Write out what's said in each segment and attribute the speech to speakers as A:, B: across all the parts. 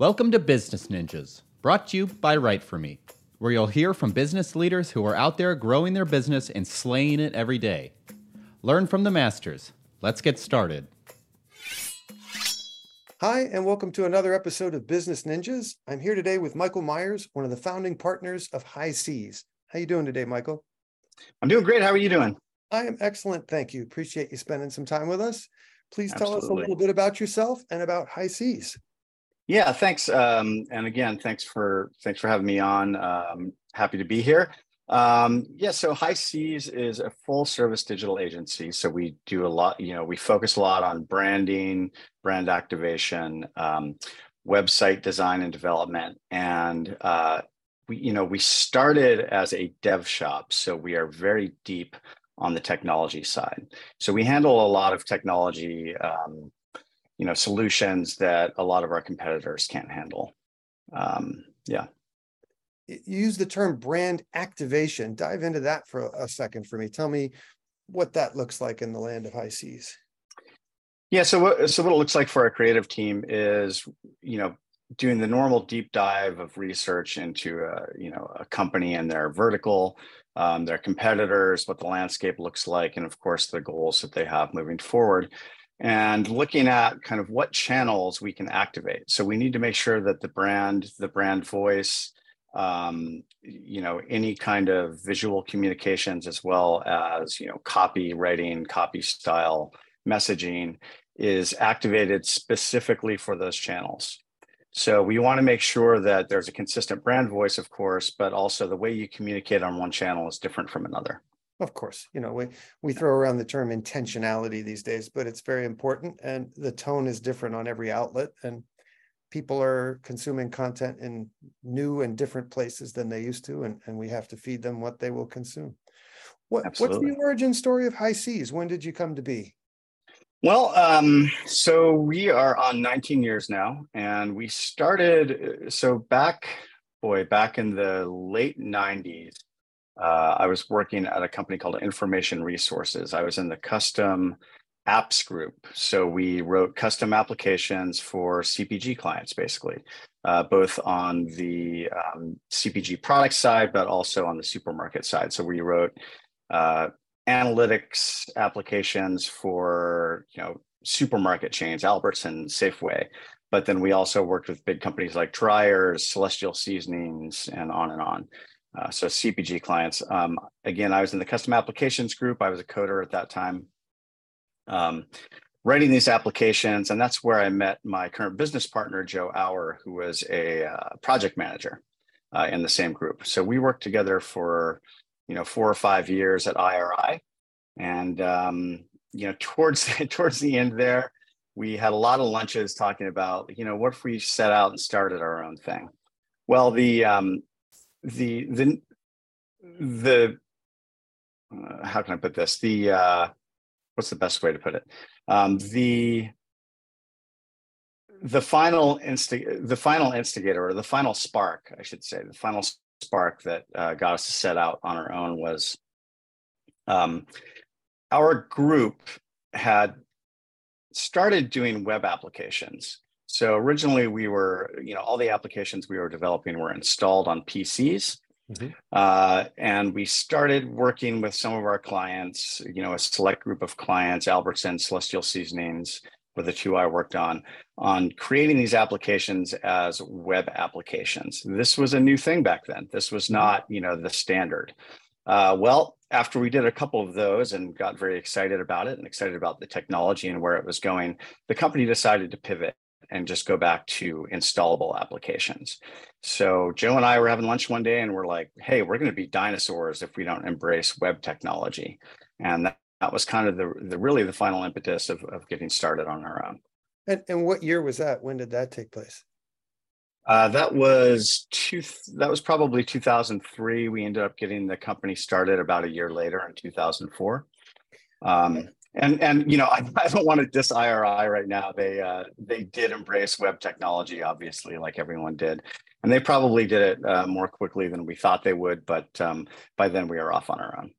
A: Welcome to Business Ninjas, brought to you by Write For Me, where you'll hear from business leaders who are out there growing their business and slaying it every day. Learn from the masters. Let's get started.
B: Hi, and welcome to another episode of Business Ninjas. I'm here today with Michael Myers, one of the founding partners of High Seas. How you doing today, Michael?
C: I'm doing great. How are you doing?
B: I am excellent. Thank you. Appreciate you spending some time with us. Please tell
C: Absolutely.
B: us a little bit about yourself and about High Seas.
C: Yeah, thanks. Um, and again, thanks for thanks for having me on. Um, happy to be here. Um, yeah, so High Seas is a full service digital agency. So we do a lot, you know, we focus a lot on branding, brand activation, um, website design and development. And uh, we, you know, we started as a dev shop. So we are very deep on the technology side. So we handle a lot of technology um, you know solutions that a lot of our competitors can't handle um, yeah
B: You use the term brand activation. Dive into that for a second for me. Tell me what that looks like in the land of High Seas.
C: yeah so what so what it looks like for our creative team is you know doing the normal deep dive of research into a you know a company and their vertical um, their competitors what the landscape looks like and of course the goals that they have moving forward and looking at kind of what channels we can activate. So we need to make sure that the brand, the brand voice, um, you know, any kind of visual communications as well as, you know, copywriting, copy style messaging is activated specifically for those channels. So we want to make sure that there's a consistent brand voice, of course, but also the way you communicate on one channel is different from another.
B: Of course, you know, we, we throw around the term intentionality these days, but it's very important and the tone is different on every outlet and people are consuming content in new and different places than they used to, and, and we have to feed them what they will consume. What, what's the origin story of High Seas? When did you come to be?
C: Well, um, so we are on 19 years now, and we started. So back, boy, back in the late 90s, uh, I was working at a company called Information Resources. I was in the custom apps group. So we wrote custom applications for CPG clients, basically, uh, both on the um, CPG product side, but also on the supermarket side. So we wrote uh, analytics applications for you know supermarket chains, Albertson, Safeway. But then we also worked with big companies like Dreyer's, Celestial Seasonings, and on and on. Uh, so CPG clients. Um, again, I was in the custom applications group. I was a coder at that time, um, writing these applications, and that's where I met my current business partner, Joe Auer, who was a uh, project manager uh, in the same group. So we worked together for you know four or five years at IRI, and um, you know towards towards the end there, we had a lot of lunches talking about you know what if we set out and started our own thing. Well, the um, the the the uh, how can I put this? The uh, what's the best way to put it? Um, the the final instig- the final instigator or the final spark, I should say, the final spark that uh, got us to set out on our own was um, our group had started doing web applications. So originally we were, you know, all the applications we were developing were installed on PCs.
B: Mhm.
C: Uh, and we started working with some of our clients, you know, a select group of clients, Albertson, Celestial Seasonings, were the two I worked on, on creating these applications as web applications. This was a new thing back then. This was not, you know, the standard. Uh, well, after we did a couple of those and got very excited about it and excited about the technology and where it was going, the company decided to pivot and just go back to installable applications. So Joe and I were having lunch one day and we're like, hey, we're going to be dinosaurs if we don't embrace web technology. And that, that was kind of the, the really the final impetus of, of getting started on our own.
B: And, and what year was that? When did that take place?
C: Uh, that was two. That was probably 2003. We ended up getting the company started about a year later in 2004. Um, and and you know, I, I don't want to diss IRI right now. They uh, they did embrace web technology, obviously, like everyone did, and they probably did it uh, more quickly than we thought they would. But um, by then, we are off on our own.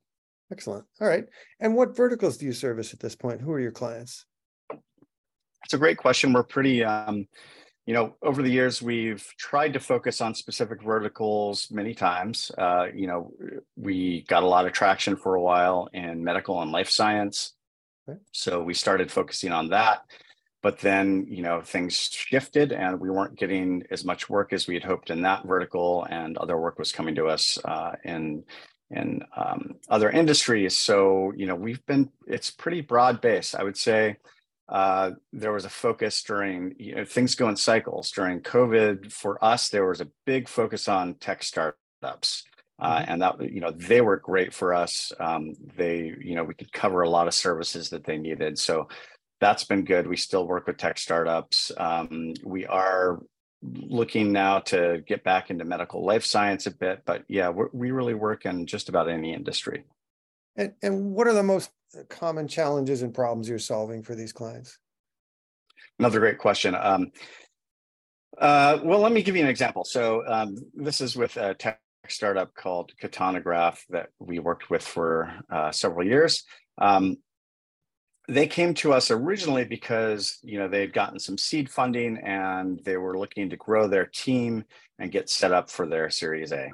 B: Excellent. All right. And what verticals do you service at this point? Who are your clients?
C: It's a great question. We're pretty, um, you know, over the years, we've tried to focus on specific verticals many times. Uh, you know, we got a lot of traction for a while in medical and life science. So we started focusing on that. But then, you know, things shifted and we weren't getting as much work as we had hoped in that vertical, and other work was coming to us uh, in in um, other industries. So, you know, we've been, it's pretty broad based. I would say uh, there was a focus during you know, things go in cycles. During COVID, for us, there was a big focus on tech startups. Uh, mm-hmm. and that you know they were great for us. Um, they you know we could cover a lot of services that they needed. So that's been good. We still work with tech startups. Um, we are looking now to get back into medical life science a bit, but yeah, we really work in just about any industry.
B: And, and what are the most common challenges and problems you're solving for these clients?
C: Another great question. Um, uh, well, let me give you an example. So um, this is with a tech startup called Katana Graph that we worked with for uh, several years. Um, they came to us originally because you know they had gotten some seed funding and they were looking to grow their team and get set up for their Series A.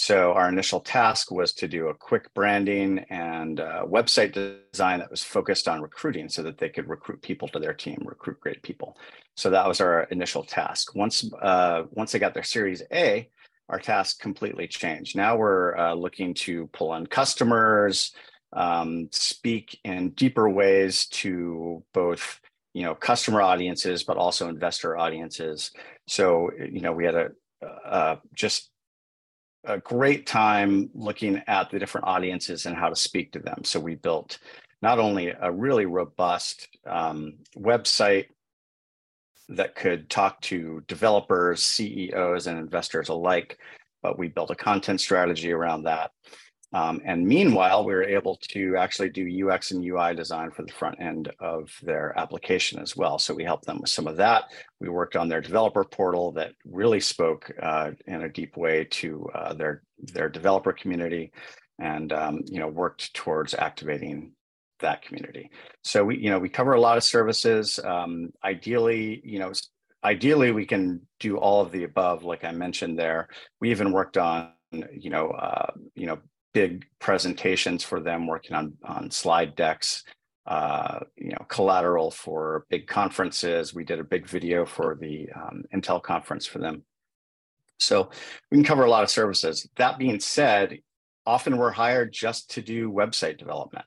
C: So our initial task was to do a quick branding and uh, website design that was focused on recruiting so that they could recruit people to their team, recruit great people. So that was our initial task. Once, uh, once they got their Series A, our task completely changed. Now we're uh, looking to pull on customers, um, speak in deeper ways to both you know customer audiences, but also investor audiences. So you know we had a uh, just a great time looking at the different audiences and how to speak to them. So we built not only a really robust um, website that could talk to developers, CEOs, and investors alike, but we built a content strategy around that. Um, and meanwhile, we were able to actually do UX and UI design for the front end of their application as well. So we helped them with some of that. We worked on their developer portal that really spoke uh, in a deep way to uh, their their developer community, and um, you know worked towards activating that community. So we you know we cover a lot of services. Um, ideally, you know, ideally we can do all of the above, like I mentioned there. We even worked on you know uh, you know big presentations for them, working on on slide decks, uh, you know, collateral for big conferences. We did a big video for the um, Intel conference for them. So we can cover a lot of services. That being said, often we're hired just to do website development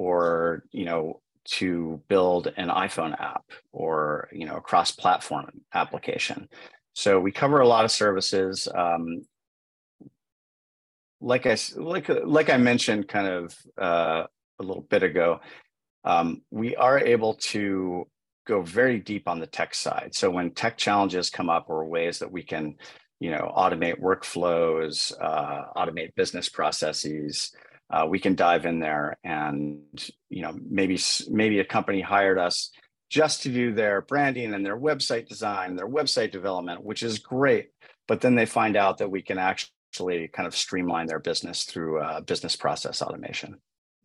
C: or, you know, to build an iPhone app or, you know, a cross-platform application. So we cover a lot of services. Um, like I like like I mentioned kind of uh, a little bit ago, um, we are able to go very deep on the tech side. So when tech challenges come up or ways that we can, you know, automate workflows, uh, automate business processes, uh, we can dive in there and you know maybe maybe a company hired us just to do their branding and their website design, their website development, which is great. But then they find out that we can actually kind of streamline their business through uh, business process automation.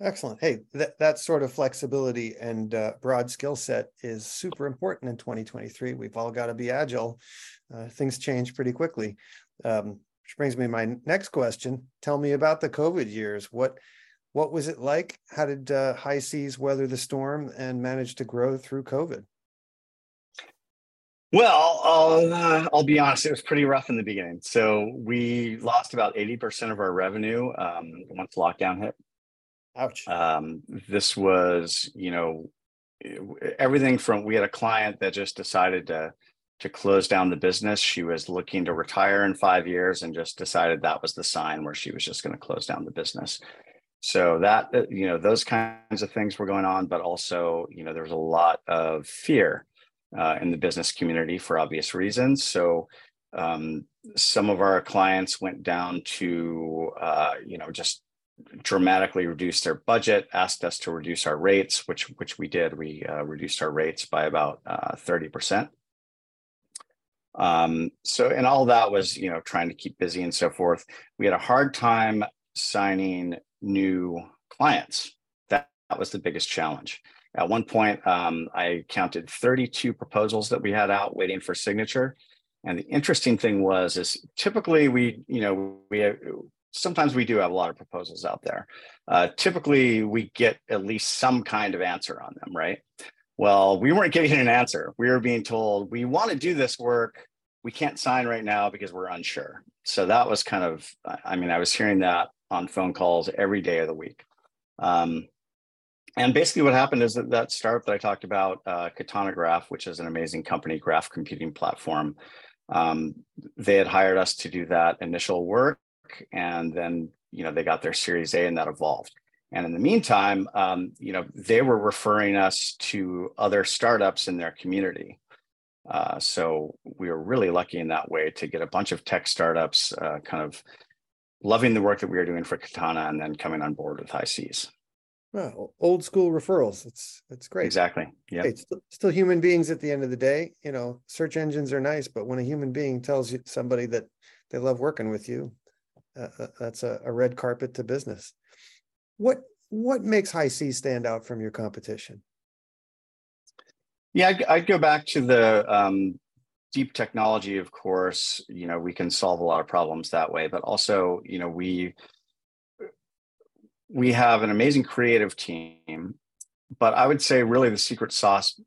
B: Excellent. Hey, that, that sort of flexibility and uh, broad skill set is super important in 2023. We've all got to be agile. Uh, things change pretty quickly. Um, which brings me to my next question. Tell me about the COVID years. What what was it like? How did uh, High Seas weather the storm and manage to grow through COVID?
C: Well, I'll, uh, I'll be honest, it was pretty rough in the beginning. So we lost about 80% of our revenue um, once lockdown hit.
B: Ouch.
C: Um, this was, you know, everything from we had a client that just decided to to close down the business. She was looking to retire in five years and just decided that was the sign where she was just going to close down the business. So that, uh, you know, those kinds of things were going on, but also, you know, there was a lot of fear uh, in the business community for obvious reasons. So um, some of our clients went down to, uh, you know, just dramatically reduce their budget, asked us to reduce our rates, which which we did. We uh, reduced our rates by about uh, thirty percent. Um, so, and all that was, you know, trying to keep busy and so forth. We had a hard time signing new clients. That, that was the biggest challenge At one point, um, I counted 32 proposals that we had out waiting for signature. And the interesting thing was, is typically we, you know, we have, sometimes we do have a lot of proposals out there. Uh, typically, we get at least some kind of answer on them, right? Well, we weren't getting an answer. We were being told we want to do this work. We can't sign right now because we're unsure. So that was kind of, I mean, I was hearing that on phone calls every day of the week. Um, and basically what happened is that that startup that I talked about, uh, Katana Graph, which is an amazing company, graph computing platform, um, they had hired us to do that initial work. And then, you know, they got their series A and that evolved. And in the meantime, um, you know, they were referring us to other startups in their community. Uh, so we were really lucky in that way to get a bunch of tech startups uh, kind of loving the work that we were doing for Katana and then coming on board with High Seas.
B: Well, old school referrals. It's it's great.
C: Exactly. Yeah.
B: Hey, it's still, still human beings at the end of the day. You know, search engines are nice, but when a human being tells you somebody that they love working with you, uh, uh that's a, a red carpet to business. What what makes High Seas stand out from your competition?
C: Yeah, I'd, I'd go back to the um, deep technology. Of course, you know we can solve a lot of problems that way, but also you know we we have an amazing creative team. But I would say really the secret sauce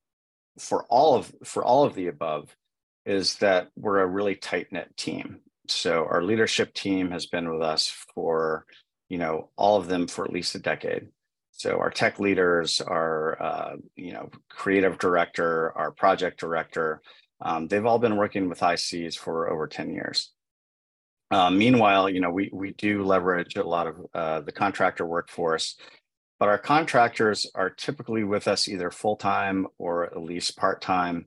C: for all of for all of the above is that we're a really tight knit team. So our leadership team has been with us for you know, all of them for at least a decade. So our tech leaders, our uh, you know creative director, our project director, um, they've all been working with High Seas for over ten years. Uh, meanwhile, you know we we do leverage a lot of uh, the contractor workforce, but our contractors are typically with us either full time or at least part time.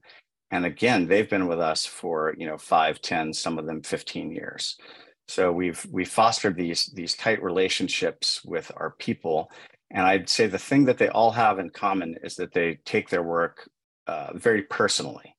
C: And again, they've been with us for you know five, ten, some of them fifteen years. So we've we fostered these these tight relationships with our people, and I'd say the thing that they all have in common is that they take their work uh, very personally.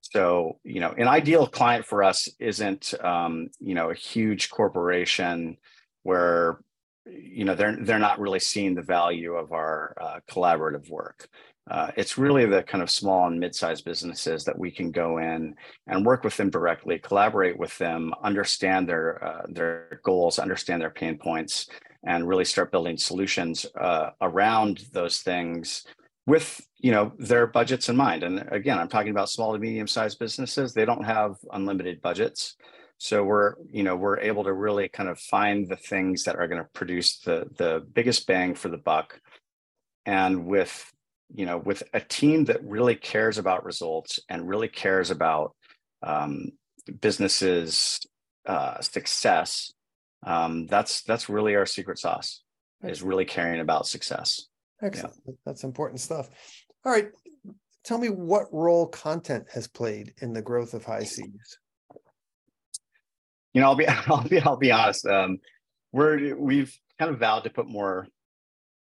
C: So you know, an ideal client for us isn't um, you know a huge corporation where you know they're they're not really seeing the value of our uh, collaborative work. Uh, it's really the kind of small and mid-sized businesses that we can go in and work with them directly, collaborate with them, understand their uh, their goals, understand their pain points, and really start building solutions uh, around those things with you know their budgets in mind. And again, I'm talking about small to medium-sized businesses. They don't have unlimited budgets. So we're, you know, we're able to really kind of find the things that are going to produce the the biggest bang for the buck. And with you know, with a team that really cares about results and really cares about um, businesses' uh, success, um, that's that's really our secret sauce. Is really caring about success.
B: Excellent. Yeah. That's important stuff. All right, tell me what role content has played in the growth of high seas.
C: You know, I'll be I'll be I'll be honest. Um, we're we've kind of vowed to put more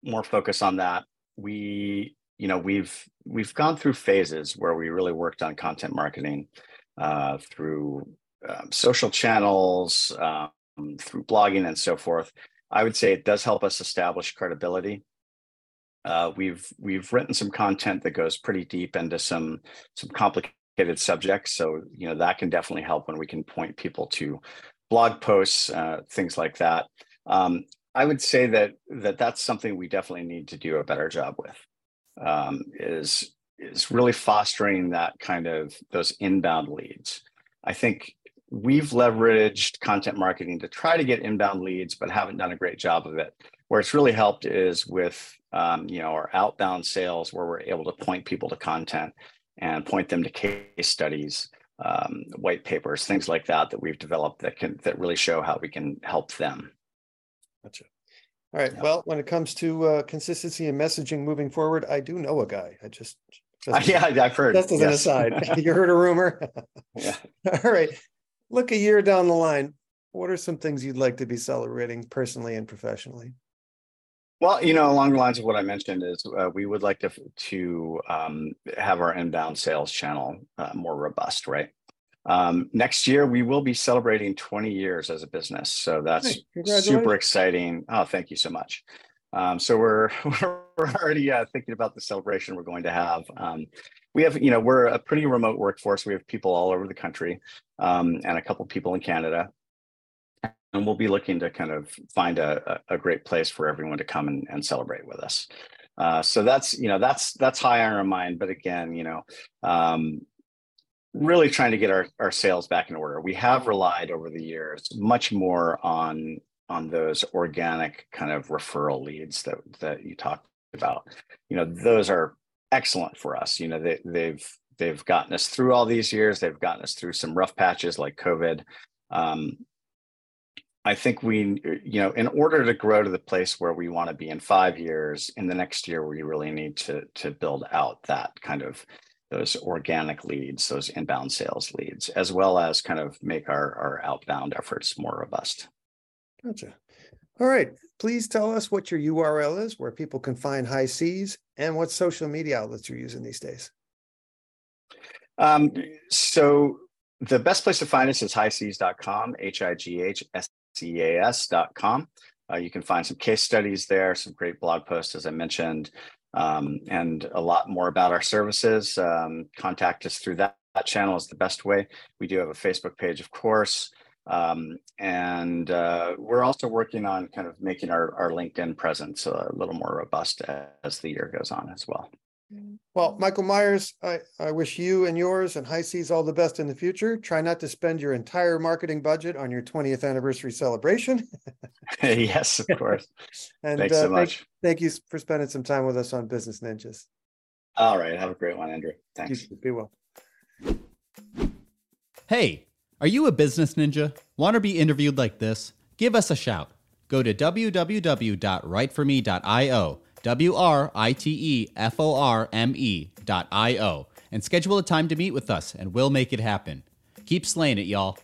C: more focus on that. We you know we've we've gone through phases where we really worked on content marketing uh, through um, social channels um, through blogging and so forth. I would say it does help us establish credibility. Uh, we've we've written some content that goes pretty deep into some some complicated subjects. So you know that can definitely help when we can point people to blog posts uh, things like that. Um, i would say that that that's something we definitely need to do a better job with um, is is really fostering that kind of those inbound leads. I think we've leveraged content marketing to try to get inbound leads, but haven't done a great job of it. Where it's really helped is with um, you know our outbound sales, where we're able to point people to content and point them to case studies, um, white papers, things like that that we've developed that can that really show how we can help them.
B: Gotcha. All right. Yeah. Well, when it comes to uh, consistency and messaging moving forward, I do know a guy. I just,
C: just yeah, I've heard.
B: Just as yes. an aside, you heard a rumor.
C: yeah.
B: All right. Look a year down the line. What are some things you'd like to be celebrating personally and professionally?
C: Well, you know, along the lines of what I mentioned, is uh, we would like to to um, have our inbound sales channel uh, more robust, right? Um, next year, we will be celebrating 20 years as a business. So that's super exciting. Oh, thank you so much. Um, so we're we're already uh, thinking about the celebration we're going to have. Um, we have, you know, we're a pretty remote workforce. We have people all over the country um, and a couple people in Canada. And we'll be looking to kind of find a, a great place for everyone to come and, and celebrate with us. Uh, so that's, you know, that's that's high on our mind. But again, you know, um, really trying to get our, our sales back in order. We have relied over the years much more on on those organic kind of referral leads that that you talked about. You know, those are excellent for us. You know, they, they've they've gotten us through all these years. They've gotten us through some rough patches like COVID. Um, I think we, you know, in order to grow to the place where we want to be in five years, in the next year, we really need to to build out that kind of those organic leads, those inbound sales leads, as well as kind of make our our outbound efforts more robust.
B: Gotcha. All right. Please tell us what your URL is, where people can find High Seas, and what social media outlets you're using these days.
C: Um, so the best place to find us is highseas.com, H-I-G-H-S-E-A-S.com. Uh, you can find some case studies there, some great blog posts, as I mentioned, um, and a lot more about our services. Um, contact us through that, that channel is the best way. We do have a Facebook page, of course. Um, and uh, we're also working on kind of making our, our LinkedIn presence a little more robust as the year goes on as well.
B: Well, Michael Myers, I, I wish you and yours and High Seas all the best in the future. Try not to spend your entire marketing budget on your 20th anniversary celebration.
C: yes, of course.
B: and
C: Thanks so
B: uh,
C: much.
B: Thank, thank, you for spending some time with us on Business Ninjas.
C: All right. Have a great one, Andrew. Thanks.
B: Be well.
A: Hey. Are you a business ninja? Want to be interviewed like this? Give us a shout. Go to www.writeforme.io, W R I T E F O R M E.io, and schedule a time to meet with us, and we'll make it happen. Keep slaying it, y'all.